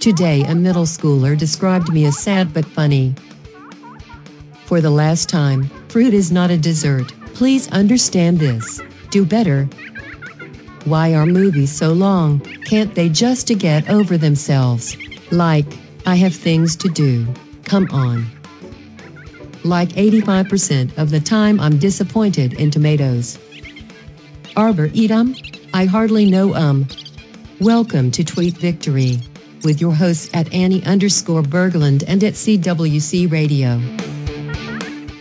Today, a middle schooler described me as sad but funny. For the last time, fruit is not a dessert. Please understand this. Do better. Why are movies so long? Can't they just to get over themselves? Like, I have things to do. Come on. Like 85% of the time, I'm disappointed in tomatoes. Arbor eat 'em? I hardly know um. Welcome to Tweet Victory with your hosts at Annie underscore Berglund and at CWC Radio.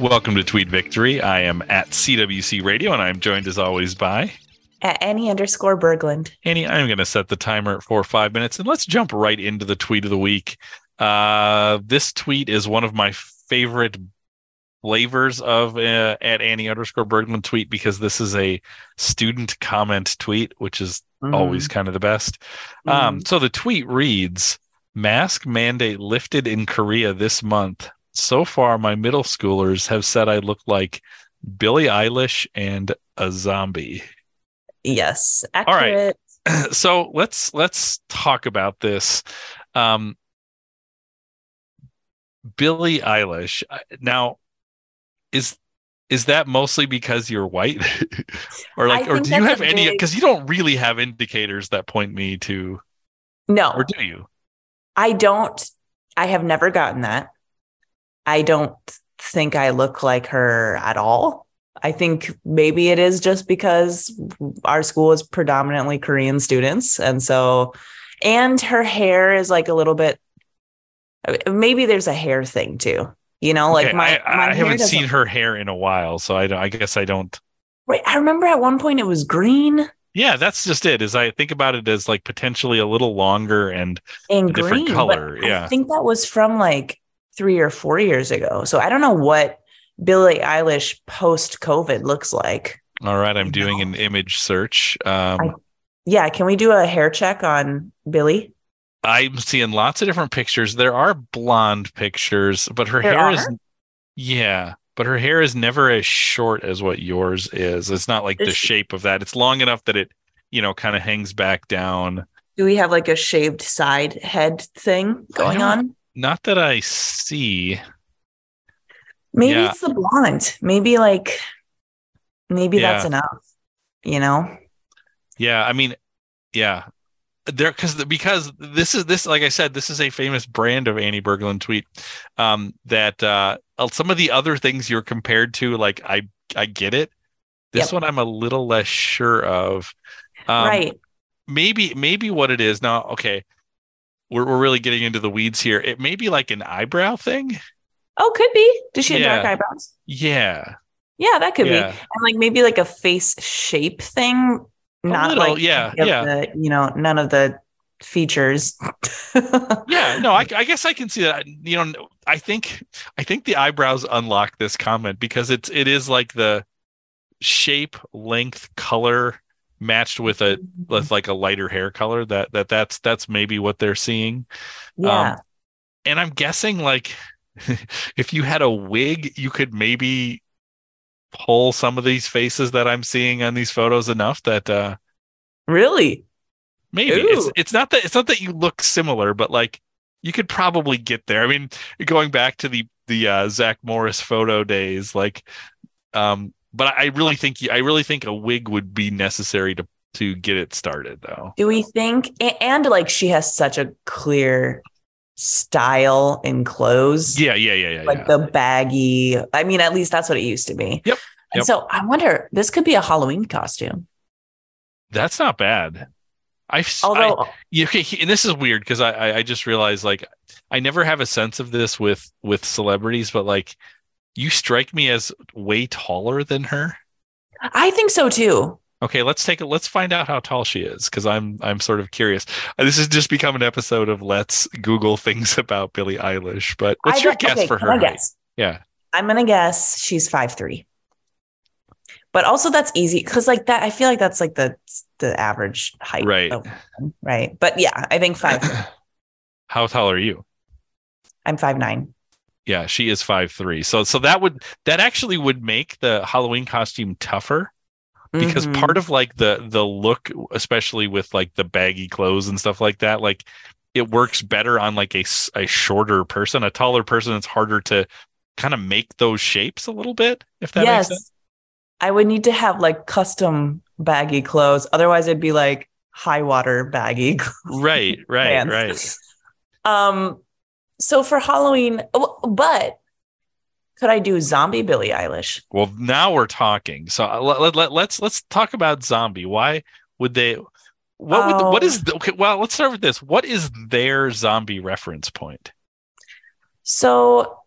Welcome to Tweet Victory. I am at CWC Radio and I'm joined as always by At Annie underscore Berglund. Annie. I'm going to set the timer at four five minutes and let's jump right into the tweet of the week. Uh, this tweet is one of my favorite flavors of uh, at Annie underscore Berglund tweet because this is a student comment tweet, which is Mm-hmm. always kind of the best. Um, so the tweet reads Mask mandate lifted in Korea this month. So far, my middle schoolers have said I look like Billie Eilish and a zombie. Yes. right. Accurate. so let's let's talk about this. Um, Billie Eilish. uh, Now, is is that mostly because you're white, or like, or do you have any? big- Because you don't really have indicators that point me to, No, or do you? I don't. I have never gotten that. I don't think I look like her at all. I think maybe it is just because our school is predominantly Korean students. And so, and her hair is like a little bit, maybe there's a hair thing too. You know, like Okay, my, I, my I haven't doesn't- seen her hair in a while, so I, don't- I guess I don't. Right. I remember at one point it was green Yeah, that's just it. Is I think about it as like potentially a little longer and and different green. color, yeah. I think that was from like three or four years ago. So I don't know what Billie Eilish post COVID looks like. all right. I'm doing an image search. Um, Yeah, can we do a hair check on Billie? I'm seeing lots of different pictures. There are blonde pictures, but her There hair is yeah, but her hair is never as short as what yours is. It's not like the Is- shape of that. It's long enough that it, you know, kind of hangs back down. Do we have like a shaved side head thing going on? Not that I see. Maybe yeah. it's the blonde. Maybe like maybe that's enough. You know? Yeah, I mean, yeah, there because because this is this like I said, this is a famous brand of Annie Berglund tweet. Um, that uh, some of the other things you're compared to, like I I get it. This Yep. one I'm a little less sure of. Um, right. Maybe maybe what it is now. Okay, we're we're really getting into the weeds here. It may be like an eyebrow thing. Oh, could be. Does she have dark eyebrows? Yeah, Yeah, that could be. and like maybe like a face shape thing not little, like yeah, yeah. the, you know none of the features. Yeah no I, I guess i can see that you know i think i think the eyebrows unlock this comment because it's it is like the shape length color matched with a with like a lighter hair color that that that's that's maybe what they're seeing. Yeah. Um, and i'm guessing like if you had a wig you could maybe pull some of these faces that i'm seeing on these photos enough that uh really Maybe it's Ooh. it's not that it's not that you look similar, but like you could probably get there. I mean, going back to the the uh, Zach Morris photo days, like, um, but I really think I really think a wig would be necessary to to get it started, though. do we think and like she has such a clear style in clothes Yeah, yeah, yeah, yeah. like yeah. the baggy i mean at least that's what it used to be Yep, and yep. so i wonder this could be a halloween costume That's not bad. I've I, although yeah, okay, and this is weird because I, I I just realized like I never have a sense of this with with celebrities, but like you strike me as way taller than her. i think so too Okay, let's take a let's find out how tall she is because I'm I'm sort of curious. This has just become an episode of let's Google things about Billie Eilish. But what's I your guess okay, for her? I guess? Yeah, I'm gonna guess she's five three. But also that's easy because like that I feel like that's like the the average height. Right. right. But yeah, I think five. how tall are you? I'm five nine. Yeah, she is five three. So so that would that actually would make the Halloween costume tougher because Mhm. part of like the the look especially with like the baggy clothes and stuff like that like it works better on like a, a shorter person a taller person it's harder to kind of make those shapes a little bit if that yes, makes sense I would need to have like custom baggy clothes. Otherwise, it'd be like high water baggy right right pants. right Um, so for Halloween, but could I do zombie Billie Eilish? well now we're talking so uh, let, let, let, let's let's talk about zombie why would they what would Oh. is the, okay well let's start with this what is their zombie reference point So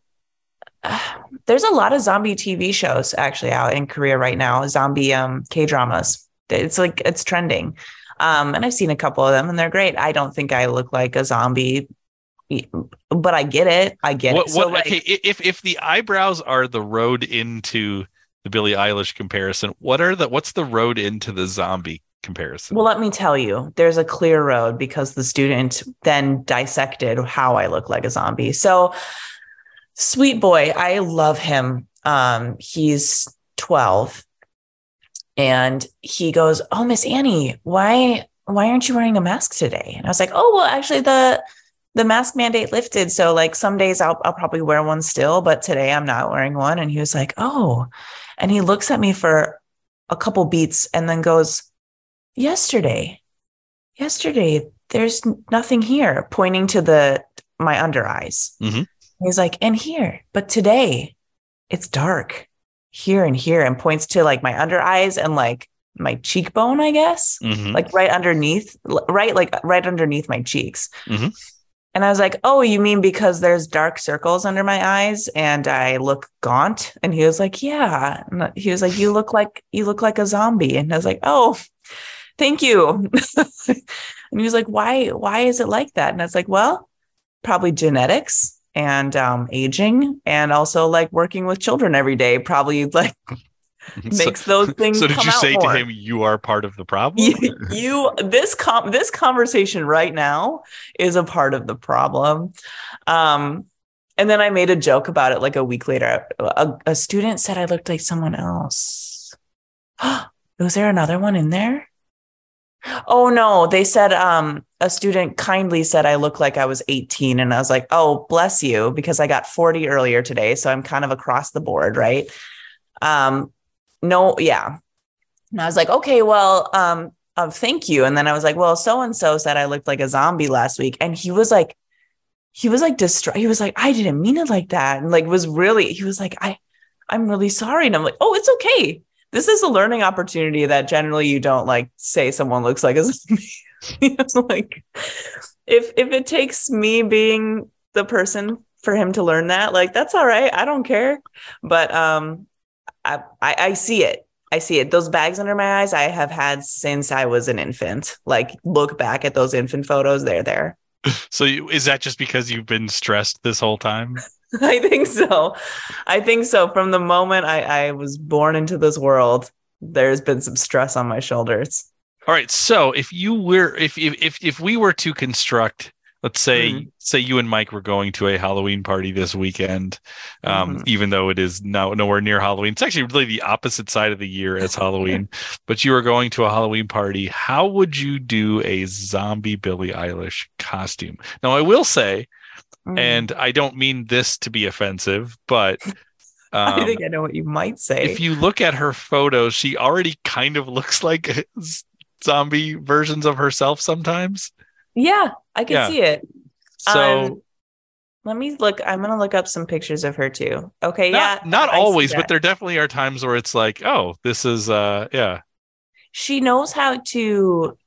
uh, there's a lot of zombie TV shows actually out in Korea right now, zombie um K dramas. It's like it's trending. Um, and I've seen a couple of them and they're great. I don't think I look like a zombie, but I get it. I get what, it. So what like, okay if if the eyebrows are the road into the Billie Eilish comparison what are the what's the road into the zombie comparison well, let me tell you, there's a clear road because the student then dissected how I look like a zombie. So sweet boy, I love him. Um, he's 12 and he goes, "Oh, Miss Annie, why why aren't you wearing a mask today?" And I was like, "Oh, well, actually the the mask mandate lifted, so like some days I'll I'll probably wear one still, but today I'm not wearing one." And he was like, "Oh." And he looks at me for a couple beats and then goes, "Yesterday. Yesterday there's nothing here," pointing to the my under eyes. Mhm. He's like, "And here, but today it's dark." here and here and points to like my under eyes and like my cheekbone, I guess, Mhm. like right underneath, right, like right underneath my cheeks. Mhm. And I was like, Oh, you mean because there's dark circles under my eyes and I look gaunt? And he was like, Yeah. And he was like, You look like you look like a zombie. And I was like, Oh, thank you. and he was like, Why, why is it like that? And I was like, Well, probably genetics and um, aging and also like working with children every day probably like So- makes those things so did you say more. to him you are part of the problem you, you this com this conversation right now is a part of the problem. Um and then i made a joke about it like a week later. A, a student said i looked like someone else. Was there another one in there? Oh no. They said um a student kindly said i looked like i was 18 and i was like oh bless you because i got 40 earlier today so i'm kind of across the board right? Um no yeah and I was like, okay, well, um, uh, thank you. And then I was like, well, so and so said I looked like a zombie last week, and he was like, he was like distraught. He was like, I didn't mean it like that, and like was really. He was like, I, I'm really sorry, and I'm like, oh, it's okay. This is a learning opportunity that generally you don't like say someone looks like a zombie. Like, if if it takes me being the person for him to learn that, like that's all right. I don't care. But um, I, I, I see it. I see it. Those bags under my eyes I have had since I was an infant. Like look back at those infant photos, they're there. so you, is that just because you've been stressed this whole time I think so. I think so. From the moment I, I was born into this world, there's been some stress on my shoulders. all right so if you were if if if, if we were to construct let's say Mhm. say you and mike were going to a halloween party this weekend um Mhm. even though it is now nowhere near halloween it's actually really the opposite side of the year as halloween but you were going to a halloween party how would you do a zombie billie eilish costume now i will say Mm. and i don't mean this to be offensive but I um, think I know what you might say. if you look at her photos she already kind of looks like zombie versions of herself sometimes yeah, I can Yeah. see it. so Um, Let me look. I'm gonna look up some pictures of her too. Okay, not, yeah. not I always but there definitely are times where it's like oh this is uh yeah she knows how to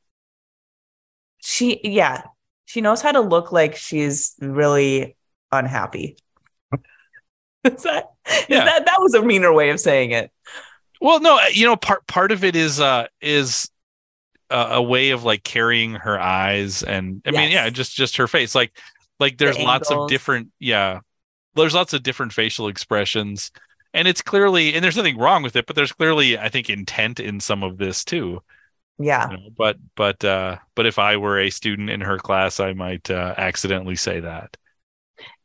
she yeah she knows how to look like she's really unhappy is that is Yeah. that that was a meaner way of saying it well no you know part part of it is uh is a, a way of like carrying her eyes and i mean yeah just just her face. Like like there's lots of different yeah there's lots of different facial expressions. And it's clearly and there's nothing wrong with it but there's clearly i think intent in some of this too. Yeah. You know, but but uh but if i were a student in her class i might uh, accidentally say that.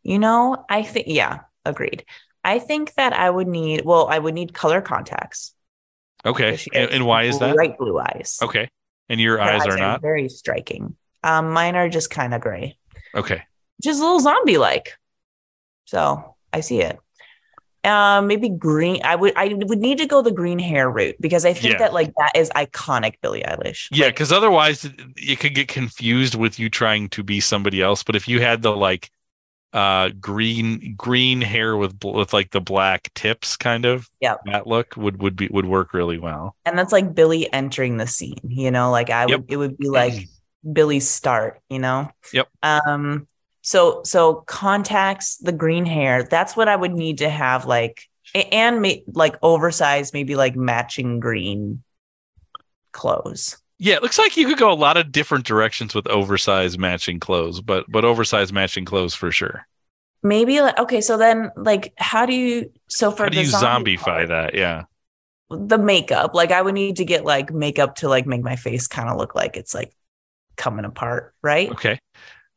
You know i think yeah agreed. I think that i would need well i would need color contacts. Okay. And, and why is that? Bright blue eyes. Okay. And your Her eyes are not? very striking. Um, mine are just kind of gray, Okay. just a little zombie like. So I see it. Um, maybe green. I would I would need to go the green hair route because I think Yeah. that like that is iconic Billie Eilish. Yeah, Like, because otherwise it, it could get confused with you trying to be somebody else. But if you had the like uh green green hair with with like the black tips kind of yeah that look would would be would work really well and that's like Billie entering the scene, you know, like I Yep. would it would be like Billie's start, you know? Yep. Um so so contacts, the green hair, that's what I would need to have like and ma- like oversized, maybe like matching green clothes. Yeah it looks like you could go a lot of different directions with oversized matching clothes but but oversized matching clothes for sure. Maybe like okay, so then like how do you so for how do you zombie zombify part, that? Yeah. the makeup, like I would need to get like makeup to like make my face kind of look like it's like coming apart, right? okay.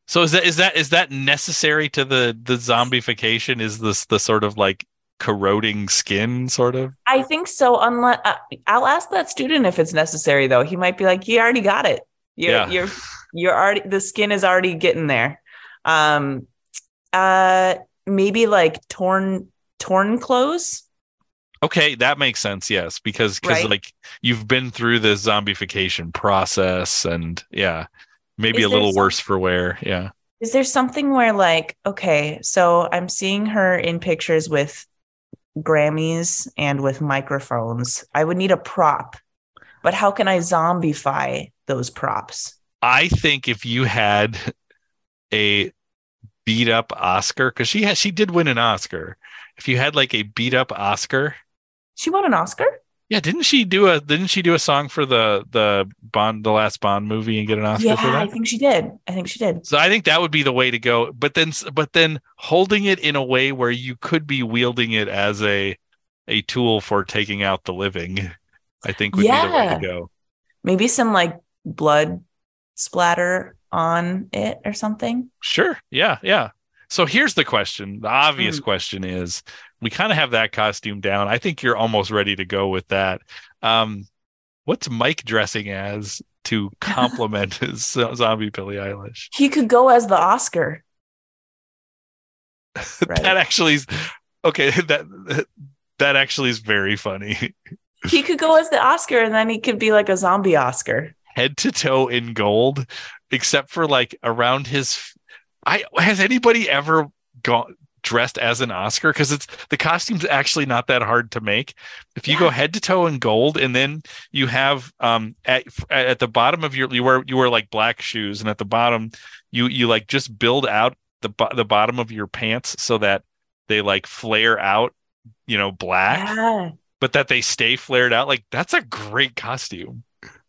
So is that is that is that necessary to the the zombification? Is this the sort of like corroding skin sort of I think so. Unless uh, I'll ask that student if it's necessary, though. He might be like, "You already got it. You're, Yeah. you're, you're already. The skin is already getting there." Um, uh, maybe like torn, torn clothes. Okay, that makes sense. Yes, because because Right. like you've been through the zombification process, and yeah, maybe Is a little some- worse for wear. Yeah. Is there something where like, okay, so I'm seeing her in pictures with Grammys and with microphones. I would need a prop, but how can I zombify those props? I think if you had a beat up Oscar, because she had she did win an Oscar. If you had like a beat up Oscar, She won an Oscar. Yeah, didn't she do a didn't she do a song for the the Bond the last Bond movie and get an Oscar Yeah, for that? I think she did. I think she did. So I think that would be the way to go. But then but then holding it in a way where you could be wielding it as a a tool for taking out the living, I think would be the way to go. maybe some like blood splatter on it or something. Sure. Yeah. Yeah. So here's the question. The obvious Mm. question is we kind of have that costume down. I think you're almost ready to go with that. Um, what's Mike dressing as to complement his zombie Billie Eilish? He could go as the Oscar. That actually is okay. That that actually is very funny. he could go as the Oscar and then he could be like a zombie Oscar. Head to toe in gold, except for like around his. I has anybody ever gone dressed as an Oscar? Because it's the costume's actually not that hard to make. If you go head to toe in gold, and then you have um at at the bottom of your you wear you wear like black shoes, and at the bottom you you like just build out the the bottom of your pants so that they like flare out, you know, black, Yeah. but that they stay flared out. Like that's a great costume.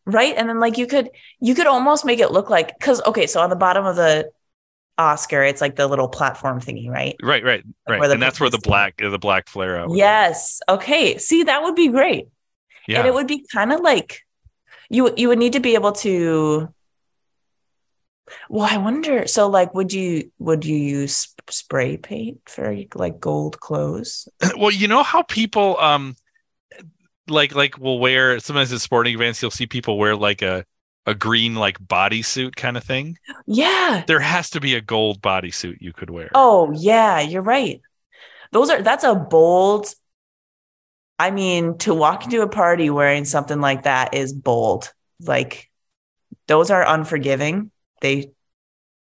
Right. And then like you could you could almost make it look like because okay, so on the bottom of the Oscar, it's like the little platform thingy, right? Right, right, right. where And that's where the black the black flare out. would be. Yes. Okay. See, that would be great. Yeah. And it would be kind of like you you would need to be able to well, I wonder. So, like, would you would you use spray paint for like gold clothes? well, you know how people um like like will wear sometimes at sporting events you'll see people wear like a a green like bodysuit kind of thing. Yeah. There has to be a gold bodysuit you could wear. Oh, yeah. You're right. Those are that's a bold. I mean, to walk into a party wearing something like that is bold. Like, those are unforgiving. They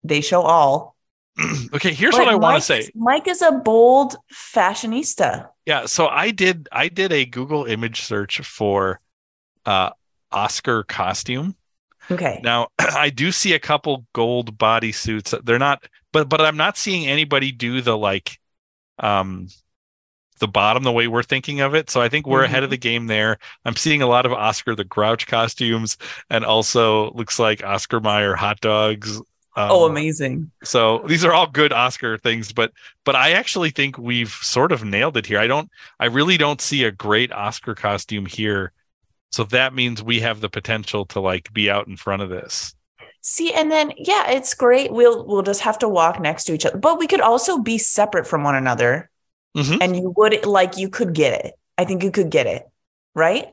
they show all. okay, here's But what I want to say. Mike is a bold fashionista. Yeah, so I did I did a Google image search for uh Oscar costume. Okay. Now, I do see a couple gold bodysuits. They're not, but but I'm not seeing anybody do the like, um, the bottom the way we're thinking of it. So I think we're ahead of Mhm. the game there. I'm seeing a lot of Oscar the Grouch costumes, and also looks like Oscar Mayer hot dogs. Um, oh, amazing. so these are all good Oscar things, but but I actually think we've sort of nailed it here. I don't, I really don't see a great Oscar costume here. So that means we have the potential to like be out in front of this. See, and then yeah, it's great. We'll we'll just have to walk next to each other, but we could also be separate from one another, Mhm. and you would like you could get it. I think you could get it, right?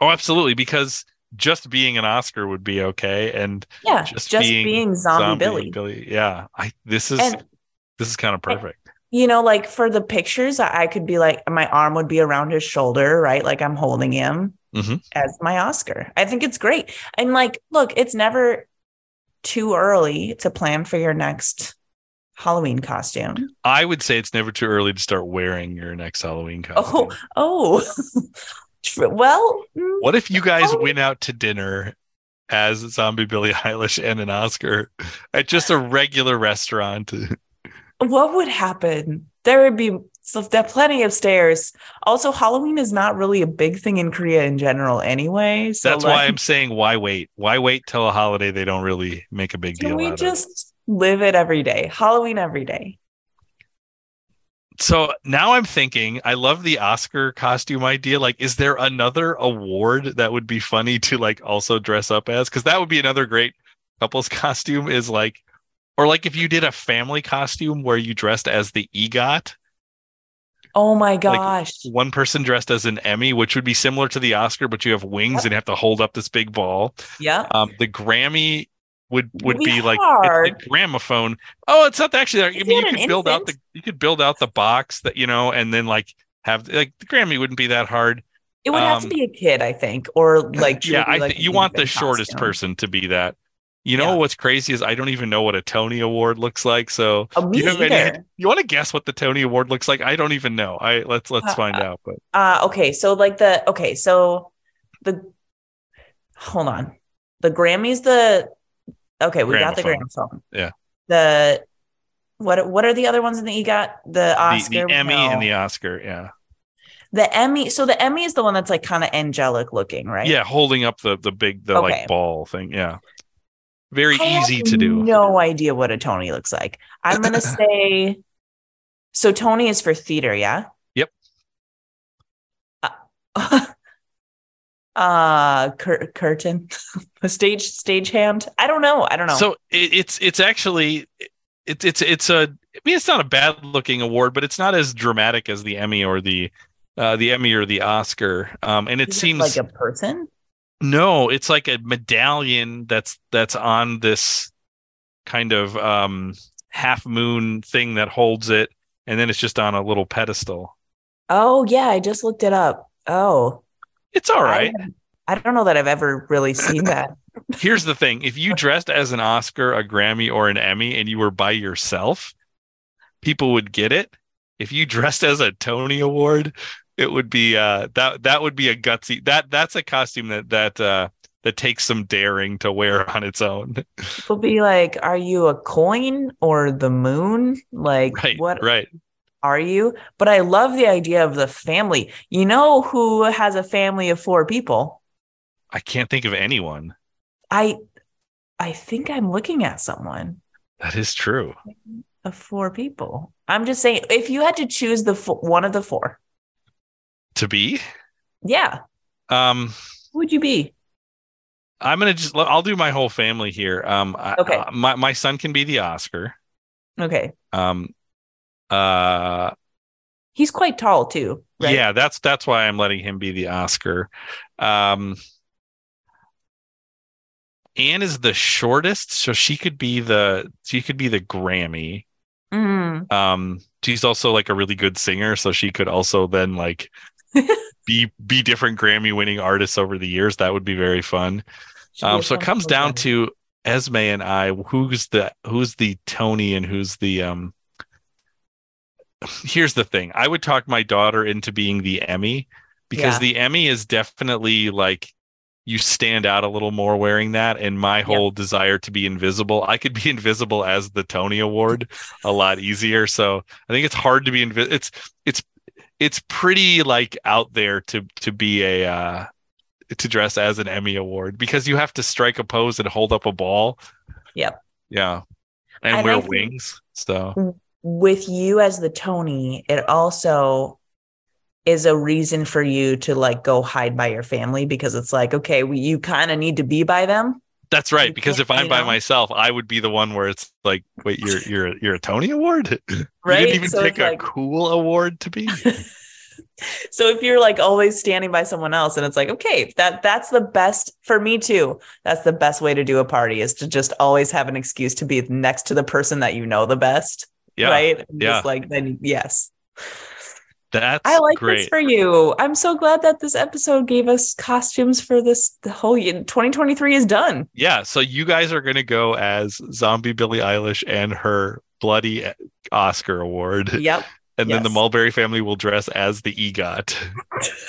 Oh, absolutely. Because just being an Oscar would be okay, and Yeah, Just just, being being, zombie, Billie. Billie. Yeah, I this is And- this is kind of perfect. You know, like for the pictures, I I could be like, my arm would be around his shoulder, right? Like I'm holding him Mhm. as my Oscar. I think it's great. And like, look, it's never too early to plan for your next Halloween costume. I would say it's never too early to start wearing your next Halloween costume. Oh, oh. Well, mm, What if you guys Oh. went out to dinner as Zombie Billie Eilish and an Oscar at just a regular restaurant? what would happen? There would be so there are plenty of stairs. Also, Halloween is not really a big thing in Korea in general, anyway. So That's why I'm saying why wait? Why wait till a holiday they don't really make a big Can deal we out of? just live it every day? Halloween every day. So now I'm thinking, I love the Oscar costume idea. Like, is there another award that would be funny to like also dress up as? Because that would be another great couples costume. Is like, or like if you did a family costume where you dressed as the EGOT, Oh my gosh. one person dressed as an Emmy, which would be similar to the Oscar, but you have wings and have to hold up this big ball. yeah. Um, the Grammy would would be like the gramophone. Oh, it's not actually. I mean, you could build out the you could build out the box that you know, and then like have like the Grammy wouldn't be that hard. It would have to um, be a kid, I think, or like yeah, I like think you want the infant shortest person to be that. You know Yeah. what's crazy is I don't even know what a Tony Award looks like. So Oh, you have any? You want to guess what the Tony Award looks like? I don't even know. I let's let's Uh, find out. But Uh okay, so like the okay, so the hold on. The Grammys the okay, we got the Gramophone. gramophone. Yeah. The what what are the other ones in the EGOT? The the, Oscar the Emmy no. and the Oscar, yeah, the Emmy. So the Emmy is the one that's like kind of angelic looking, right? yeah, holding up the the big the Okay. like ball thing, yeah, very I easy to do. No idea what a Tony looks like. I'm gonna say so. Tony is for theater, yeah. Yep. Uh, uh cur- curtain, a stage stage hand. I don't know. I don't know. So it, it's it's actually it's it's it's a I mean it's not a bad looking award, but it's not as dramatic as the Emmy or the uh, the Emmy or the Oscar. Um, and it seems like a person. No, it's like a medallion that's that's on this kind of um half moon thing that holds it, and then it's just on a little pedestal. Oh yeah, I just looked it up. Oh, It's all right. I, I don't know that I've ever really seen that. Here's the thing: if you dressed as an Oscar, a Grammy, or an Emmy, and you were by yourself, people would get it. If you dressed as a Tony Award, it would be uh, that that would be a gutsy that that's a costume that that uh, that takes some daring to wear on its own. People be like, "Are you a coin or the moon? Like right, what right. are you?" But I love the idea of the family. You know who has a family of four people? I can't think of anyone. I I think I'm looking at someone That is true. of four people. I'm just saying, if you had to choose the fo- one of the four, To be, yeah, um, who would you be? I'm gonna just I'll do my whole family here. Um, I- Okay. uh, my my son can be the Oscar. Okay, Um, uh. he's quite tall too, right? Yeah, that's that's why I'm letting him be the Oscar. Um Anne is the shortest, so she could be the she could be the Grammy. Mm. Um she's also like a really good singer, so she could also then like be be different Grammy winning artists over the years. That would be very fun. Um so it comes down to Esme and I who's the who's the Tony and who's the um here's the thing. I would talk my daughter into being the Emmy because Yeah. the Emmy is definitely like you stand out a little more wearing that and my whole desire to be invisible. I could be invisible as the Tony Award a lot easier. So I think it's hard to be invisible. It's it's it's pretty like out there to to be a uh to dress as an Emmy award because you have to strike a pose and hold up a ball. Yep. Yeah. And, And wear I wings. So with you as the Tony, it also is a reason for you to like go hide by your family because it's like, okay, we, you kind of need to be by them. That's right. Because if I'm by know? myself, I would be the one where it's like, wait, you're you're you're a Tony Award? Right. You didn't even So pick a like- cool award to be. so if you're like always standing by someone else and it's like okay that that's the best for me too that's the best way to do a party is to just always have an excuse to be next to the person that you know the best Yeah. right And yeah. just like then yes That's i like great. this for you i'm so glad that this episode gave us costumes for this the whole year 2023 is done yeah. So you guys are gonna go as zombie Billie Eilish and her bloody Oscar award. yep And then the Mulberry family will dress as the EGOT.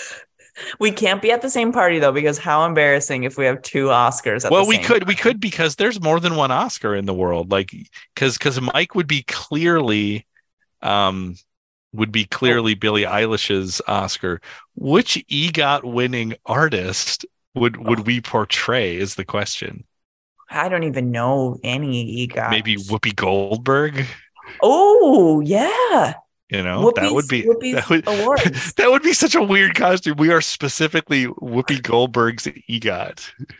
we can't be at the same party though because how embarrassing if we have two oscars at well, we could we could because there's more than one Oscar in the world. Like because because Mike would be clearly um would be oh. clearly Billie Eilish's Oscar. Which EGOT winning artist would would oh. we portray is the question. I don't even know any EGOT. Maybe Whoopi Goldberg, Oh yeah, you know? that would be Whoopi's that would, awards. that would be such a weird costume. We are specifically Whoopi Goldberg's EGOT.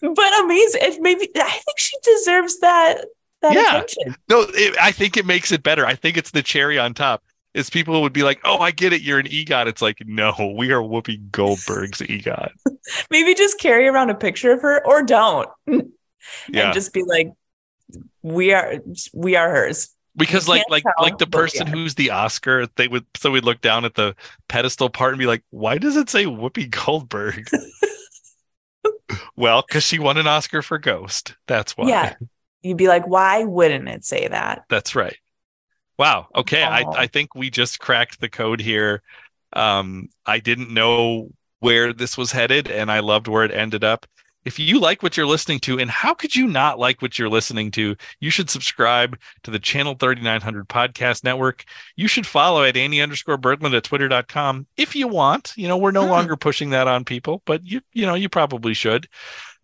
but amazing. It maybe I think she deserves that that Yeah. attention. No, it, I think it makes it better. I think it's the cherry on top. Is people would be like, "Oh, I get it. You're an EGOT." It's like, no, we are Whoopi Goldberg's EGOT. Maybe just carry around a picture of her or don't, Yeah, and just be like, "We are we are hers." because you like like tell, like the person who's the Oscar, they would so we'd look down at the pedestal part and be like, "Why does it say Whoopi Goldberg?" well, because she won an Oscar for Ghost. That's why. Yeah, you'd be like, "Why wouldn't it say that?" That's right. Wow. Okay. I, Oh. I think we just cracked the code here. Um, I didn't know where this was headed, and I loved where it ended up. If you like what you're listening to, and how could you not like what you're listening to, you should subscribe to the Channel 3900 Podcast Network. You should follow at Annie underscore Berglund at twitter.com if you want. You know, we're no Hmm. longer pushing that on people, but you, you know, you probably should.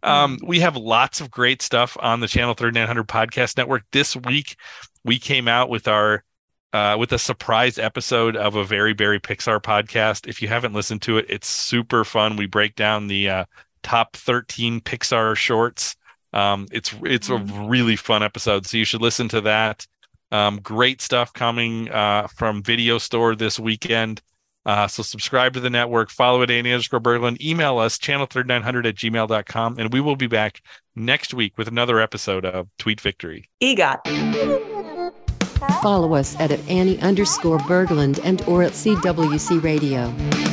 Um, we have lots of great stuff on the Channel 3900 Podcast Network. This week, we came out with our uh, with a surprise episode of a very very Pixar podcast. If you haven't listened to it, it's super fun. We break down the uh, top 13 Pixar shorts. Um, it's it's a really fun episode, so you should listen to that. Um, great stuff coming uh, from Video Store this weekend. Uh, so subscribe to the network, follow it, Annie underscore Berglund, email us, channel3900 at gmail.com, and we will be back next week with another episode of Tweet Victory. EGOT. Follow us at, at Annie underscore Berglund and or at CWC Radio.